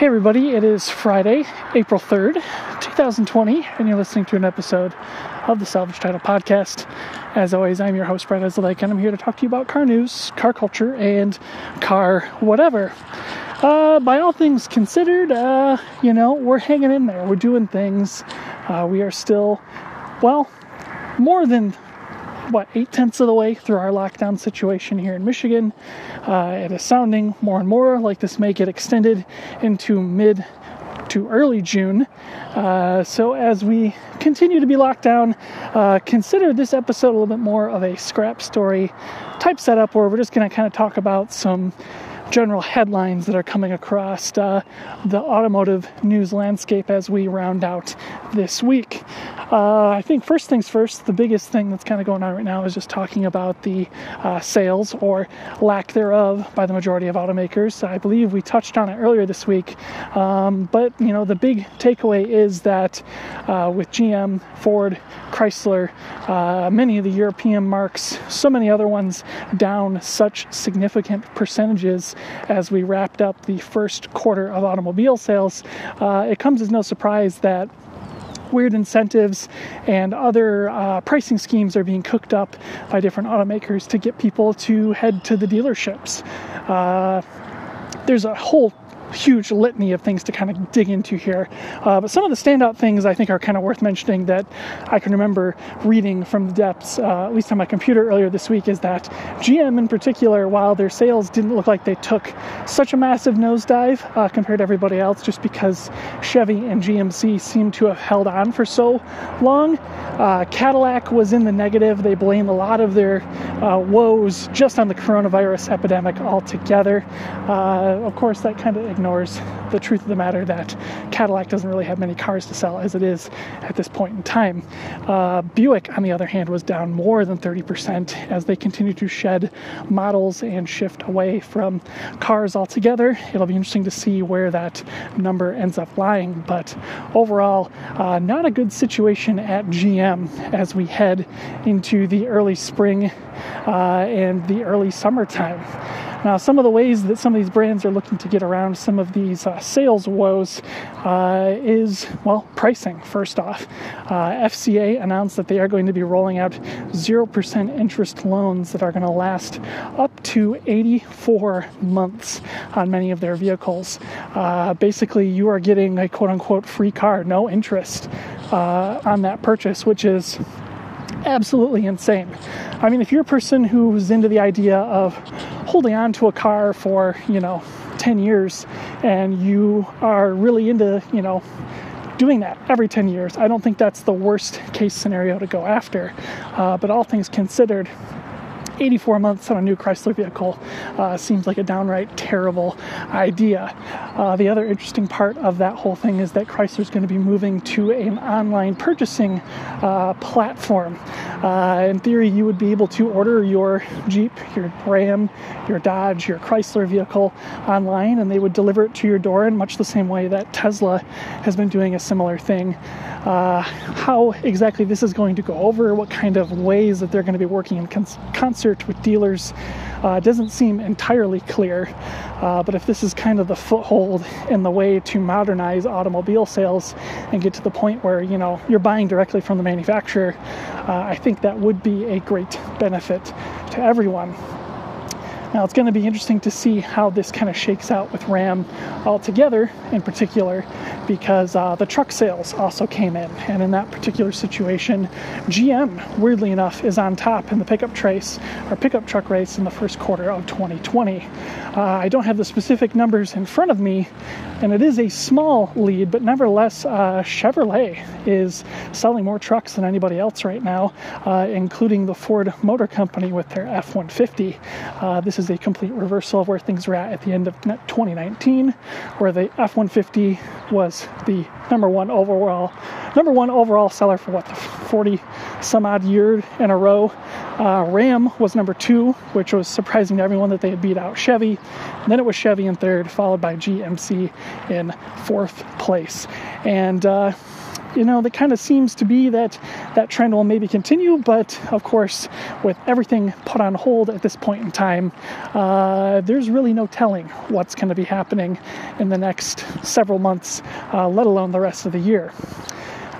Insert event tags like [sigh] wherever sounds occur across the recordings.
Hey, everybody, it is Friday, April 3rd, 2020, and you're listening to an episode of the Salvage Title Podcast. As always, I'm your host, Brad Ezelake, and I'm here to talk to you about car news, car culture, and car whatever. Uh, by all things considered, uh, you know, we're hanging in there. We're doing things. Uh, we are still, well, more than what eight tenths of the way through our lockdown situation here in Michigan. Uh, it is sounding more and more like this may get extended into mid to early June. Uh, so, as we continue to be locked down, uh, consider this episode a little bit more of a scrap story type setup where we're just going to kind of talk about some general headlines that are coming across uh, the automotive news landscape as we round out this week. Uh, I think first things first, the biggest thing that's kind of going on right now is just talking about the uh, sales or lack thereof by the majority of automakers. I believe we touched on it earlier this week, um, but you know the big takeaway is that uh, with GM, Ford, Chrysler, uh, many of the European marques, so many other ones down such significant percentages as we wrapped up the first quarter of automobile sales, uh, it comes as no surprise that weird incentives and other uh, pricing schemes are being cooked up by different automakers to get people to head to the dealerships. Uh, there's a whole huge litany of things to kind of dig into here. Uh, but some of the standout things I think are kind of worth mentioning that I can remember reading from the depths, uh, at least on my computer earlier this week, is that GM in particular, while their sales didn't look like they took such a massive nosedive uh, compared to everybody else, just because Chevy and GMC seem to have held on for so long, uh, Cadillac was in the negative. They blame a lot of their uh, woes just on the coronavirus epidemic altogether. Uh, of course, that kind of ignores the truth of the matter that Cadillac doesn't really have many cars to sell as it is at this point in time. Uh, Buick, on the other hand, was down more than 30% as they continue to shed models and shift away from cars altogether. It'll be interesting to see where that number ends up lying, but overall, uh, not a good situation at GM as we head into the early spring uh, and the early summertime. Now, some of the ways that some of these brands are looking to get around some of these uh, sales woes uh, is, well, pricing, first off. Uh, FCA announced that they are going to be rolling out 0% interest loans that are going to last up to 84 months on many of their vehicles. Uh, basically, you are getting a quote unquote free car, no interest uh, on that purchase, which is absolutely insane. I mean, if you're a person who's into the idea of holding on to a car for, you know, 10 years and you are really into, you know, doing that every 10 years, I don't think that's the worst case scenario to go after. Uh, but all things considered, 84 months on a new Chrysler vehicle uh, seems like a downright terrible idea. Uh, the other interesting part of that whole thing is that Chrysler is going to be moving to an online purchasing uh, platform. Uh, in theory, you would be able to order your Jeep, your Ram, your Dodge, your Chrysler vehicle online, and they would deliver it to your door in much the same way that Tesla has been doing a similar thing. Uh, how exactly this is going to go over, what kind of ways that they're going to be working in concert with dealers uh, doesn't seem entirely clear. Uh, but if this is kind of the foothold in the way to modernize automobile sales and get to the point where you know you're buying directly from the manufacturer, uh, I think that would be a great benefit to everyone. Now, it's going to be interesting to see how this kind of shakes out with Ram altogether, in particular, because uh, the truck sales also came in. And in that particular situation, GM, weirdly enough, is on top in the pickup trace or pickup truck race in the first quarter of 2020. Uh, I don't have the specific numbers in front of me, and it is a small lead, but nevertheless, uh, Chevrolet is selling more trucks than anybody else right now, uh, including the Ford Motor Company with their F 150. Uh, this is a complete reversal of where things were at at the end of 2019, where the F-150 was the number one overall number one overall seller for what the 40 some odd year in a row. Uh, Ram was number two, which was surprising to everyone that they had beat out Chevy. And then it was Chevy in third, followed by GMC in fourth place. And uh, you know, that kind of seems to be that that trend will maybe continue. But of course, with everything put on hold at this point in time, uh, there's really no telling what's going to be happening in the next several months, uh, let alone the rest of the year.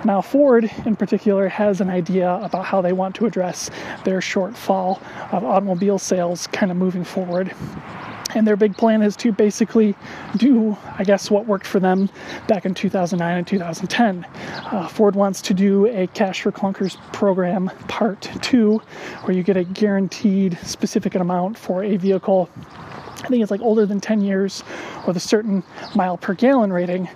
Now, Ford in particular has an idea about how they want to address their shortfall of automobile sales kind of moving forward. And their big plan is to basically do, I guess, what worked for them back in 2009 and 2010. Uh, Ford wants to do a Cash for Clunkers program part two, where you get a guaranteed specific amount for a vehicle I think it's like older than 10 years with a certain mile per gallon rating.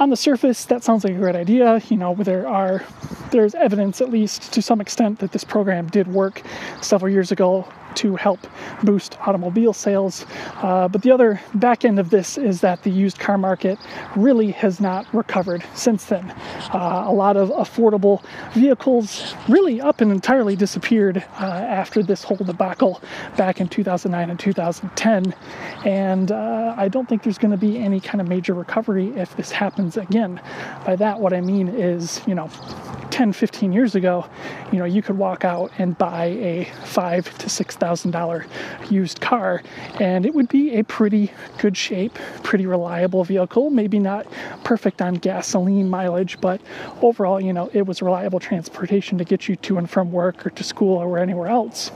On the surface, that sounds like a great idea. You know, there are there's evidence, at least to some extent, that this program did work several years ago to help boost automobile sales. Uh, but the other back end of this is that the used car market really has not recovered since then. Uh, a lot of affordable vehicles really up and entirely disappeared uh, after this whole debacle back in 2009 and 2010. And uh, I don't think there's going to be any kind of major recovery if this happens again. By that, what I mean is, you know, 10, 15 years ago, you know, you could walk out and buy a five to six thousand dollar used car, and it would be a pretty good shape, pretty reliable vehicle. Maybe not perfect on gasoline mileage, but overall, you know, it was reliable transportation to get you to and from work or to school or anywhere else.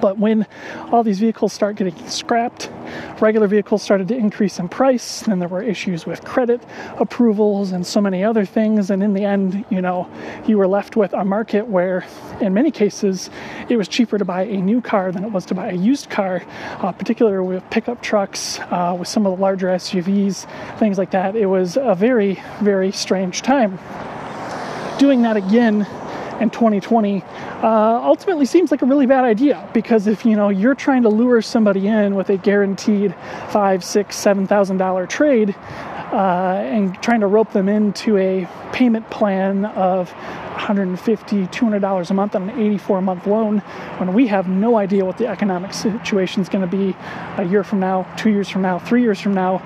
But when all these vehicles start getting scrapped, regular vehicles started to increase in price. Then there were issues with credit approvals and so many other things. And in the end, you know, you were left with a market where, in many cases, it was cheaper to buy a new car than it was to buy a used car, uh, particularly with pickup trucks, uh, with some of the larger SUVs, things like that. It was a very, very strange time. Doing that again in 2020 uh, ultimately seems like a really bad idea because if you know you're trying to lure somebody in with a guaranteed five, six, seven thousand dollar trade uh, and trying to rope them into a payment plan of 150 $200 a month on an 84 month loan when we have no idea what the economic situation is going to be a year from now, two years from now, three years from now.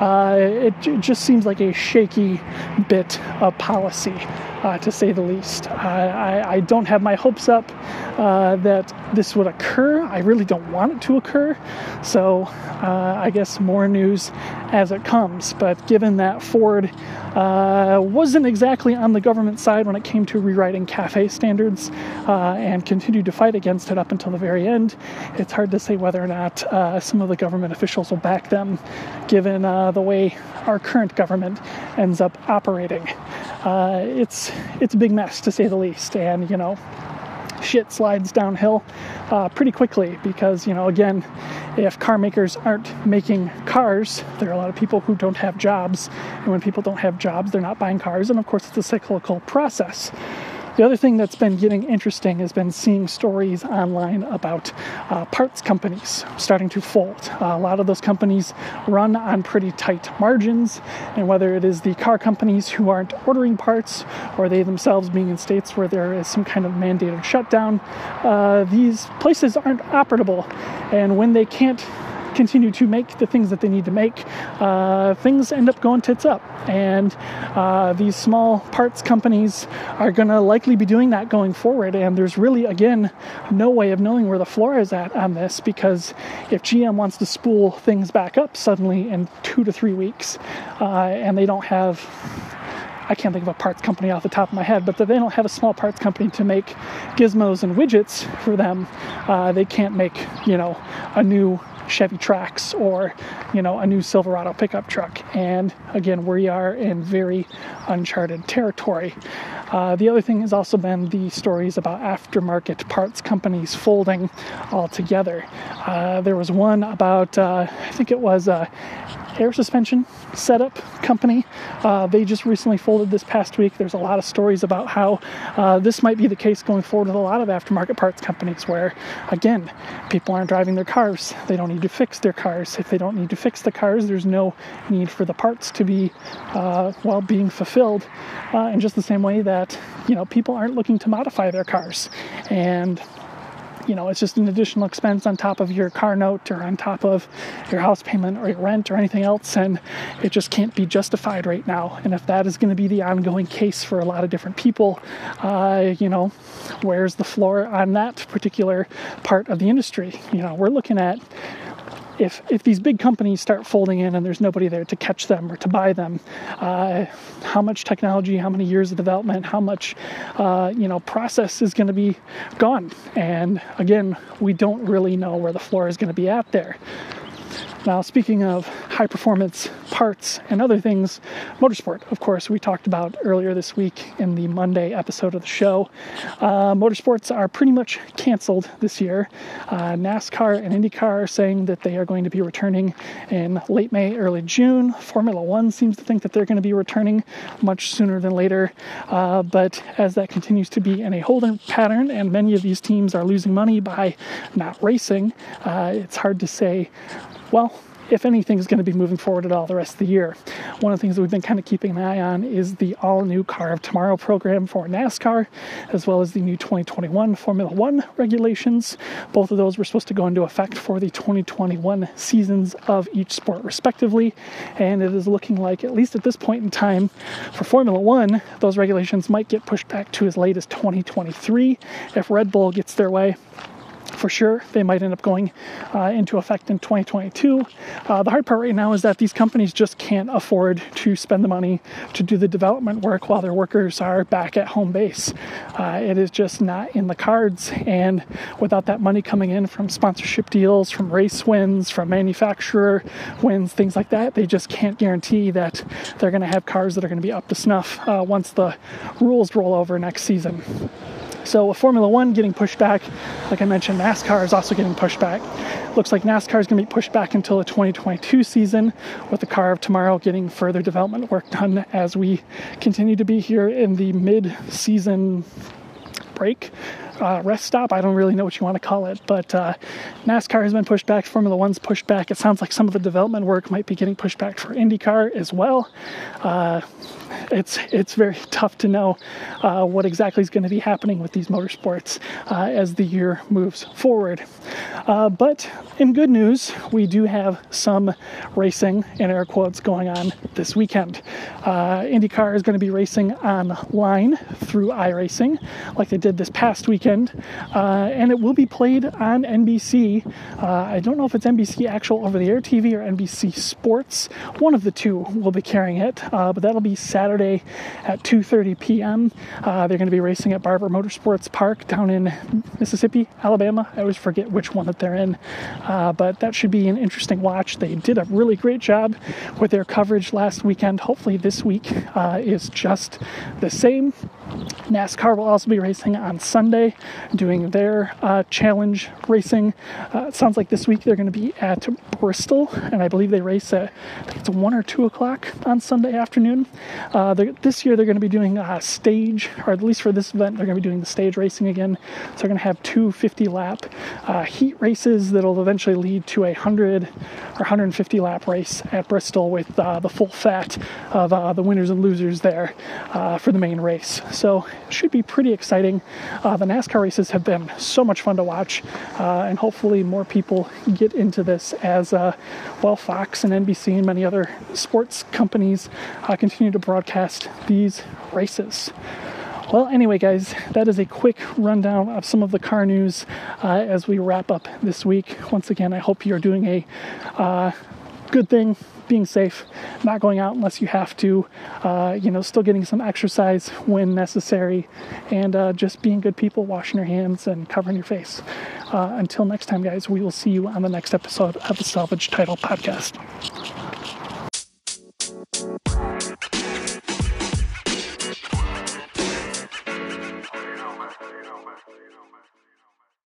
Uh, it, it, just seems like a shaky bit of policy, uh, to say the least. I, I, don't have my hopes up uh, that this would occur. I really don't want it to occur. So uh, I guess more news as it comes. But given that Ford uh, wasn't exactly on the government side when it came to rewriting CAFE standards uh, and continued to fight against it up until the very end. It's hard to say whether or not uh, some of the government officials will back them, given the way our current government ends up operating. Uh, it's it's a big mess to say the least, and you know shit slides downhill uh, pretty quickly because, you know, again, if car makers aren't making cars, there are a lot of people who don't have jobs. And when people don't have jobs, they're not buying cars. And of course, it's a cyclical process. The other thing that's been getting interesting has been seeing stories online about uh, parts companies starting to fold. Uh, a lot of those companies run on pretty tight margins, and whether it is the car companies who aren't ordering parts or they themselves being in states where there is some kind of mandated shutdown, uh, these places aren't operable. And when they can't continue to make the things that they need to make, uh, things end up going tits up. And uh, these small parts companies are going to likely be doing that going forward. And there's really, again, no way of knowing where the floor is at on this because if GM wants to spool things back up suddenly in two to three weeks uh, and they don't have I can't think of a parts company off the top of my head, but they don't have a small parts company to make gizmos and widgets for them, uh, they can't make, you know, a new Chevy Trax or, you know, a new Silverado pickup truck. And again, we are in very uncharted territory. Uh, the other thing has also been the stories about aftermarket parts companies folding altogether. Uh, there was one about, uh, I think it was uh, air suspension setup company. Uh, they just recently folded this past week. There's a lot of stories about how uh, this might be the case going forward with a lot of aftermarket parts companies where, again, people aren't driving their cars. They don't need to fix their cars. If they don't need to fix the cars, there's no need for the parts to be, well, being fulfilled in just the same way that, you know, people aren't looking to modify their cars. And you know, it's just an additional expense on top of your car note or on top of your house payment or your rent or anything else, and it just can't be justified right now. And if that is going to be the ongoing case for a lot of different people, uh, you know, where's the floor on that particular part of the industry? You know, we're looking at if if these big companies start folding in and there's nobody there to catch them or to buy them, uh, how much technology, how many years of development, how much uh, you know process is going to be gone? And again, we don't really know where the floor is going to be at there. Now, speaking of high performance parts and other things, motorsport, of course, we talked about earlier this week in the Monday episode of the show. Uh, motorsports are pretty much canceled this year. Uh, NASCAR and IndyCar are saying that they are going to be returning in late May, early June. Formula One seems to think that they're going to be returning much sooner than later. Uh, but as that continues to be in a holding pattern, and many of these teams are losing money by not racing, uh, it's hard to say well, if anything is going to be moving forward at all the rest of the year. One of the things that we've been kind of keeping an eye on is the all new Car of Tomorrow program for NASCAR, as well as the new 2021 Formula One regulations. Both of those were supposed to go into effect for the 2021 seasons of each sport, respectively. And it is looking like, at least at this point in time, for Formula One, those regulations might get pushed back to as late as 2023 if Red Bull gets their way for sure. They might end up going uh, into effect in 2022. Uh, the hard part right now is that these companies just can't afford to spend the money to do the development work while their workers are back at home base. Uh, it is just not in the cards. And without that money coming in from sponsorship deals, from race wins, from manufacturer wins, things like that, they just can't guarantee that they're going to have cars that are going to be up to snuff uh, once the rules roll over next season. So Formula One getting pushed back, like I mentioned, NASCAR is also getting pushed back. Looks like NASCAR is going to be pushed back until the 2022 season, with the car of tomorrow getting further development work done as we continue to be here in the mid-season break. Uh, rest stop. I don't really know what you want to call it, but uh, NASCAR has been pushed back. Formula One's pushed back. It sounds like some of the development work might be getting pushed back for IndyCar as well. Uh, it's it's very [laughs] tough to know uh, what exactly is going to be happening with these motorsports uh, as the year moves forward. Uh, but in good news, we do have some racing in air quotes going on this weekend. IndyCar is going to be racing online through iRacing, like they did this past weekend, uh, and it will be played on NBC. Uh, I don't know if it's NBC actual over-the-air TV or NBC Sports. One of the two will be carrying it, but that'll be. Saturday at 2:30 p.m. Uh, they're going to be racing at Barber Motorsports Park down in Mississippi, Alabama. I always forget which one that they're in, uh, but that should be an interesting watch. They did a really great job with their coverage last weekend. Hopefully, this week uh, is just the same. NASCAR will also be racing on Sunday, doing their uh, challenge racing. Uh, sounds like this week they're going to be at Bristol, and I believe they race at it's one or two o'clock on Sunday afternoon. Uh, this year they're going to be doing a stage, or at least for this event, they're going to be doing the stage racing again. So they're going to have two 50 lap uh, heat races that'll eventually lead to a 100 or 150 lap race at Bristol with uh, the full fat of uh, the winners and losers there for the main race. So should be pretty exciting. Uh, the NASCAR races have been so much fun to watch, uh, and hopefully more people get into this as uh, well. Fox and NBC and many other sports companies uh, continue to broadcast these races. Well, anyway, guys, that is a quick rundown of some of the car news uh, as we wrap up this week. Once again, I hope you're doing a uh, good thing being safe, not going out unless you have to, uh, you know, still getting some exercise when necessary, and uh, just being good people, washing your hands and covering your face. Uh, until next time, guys, we will see you on the next episode of the Salvage Title Podcast.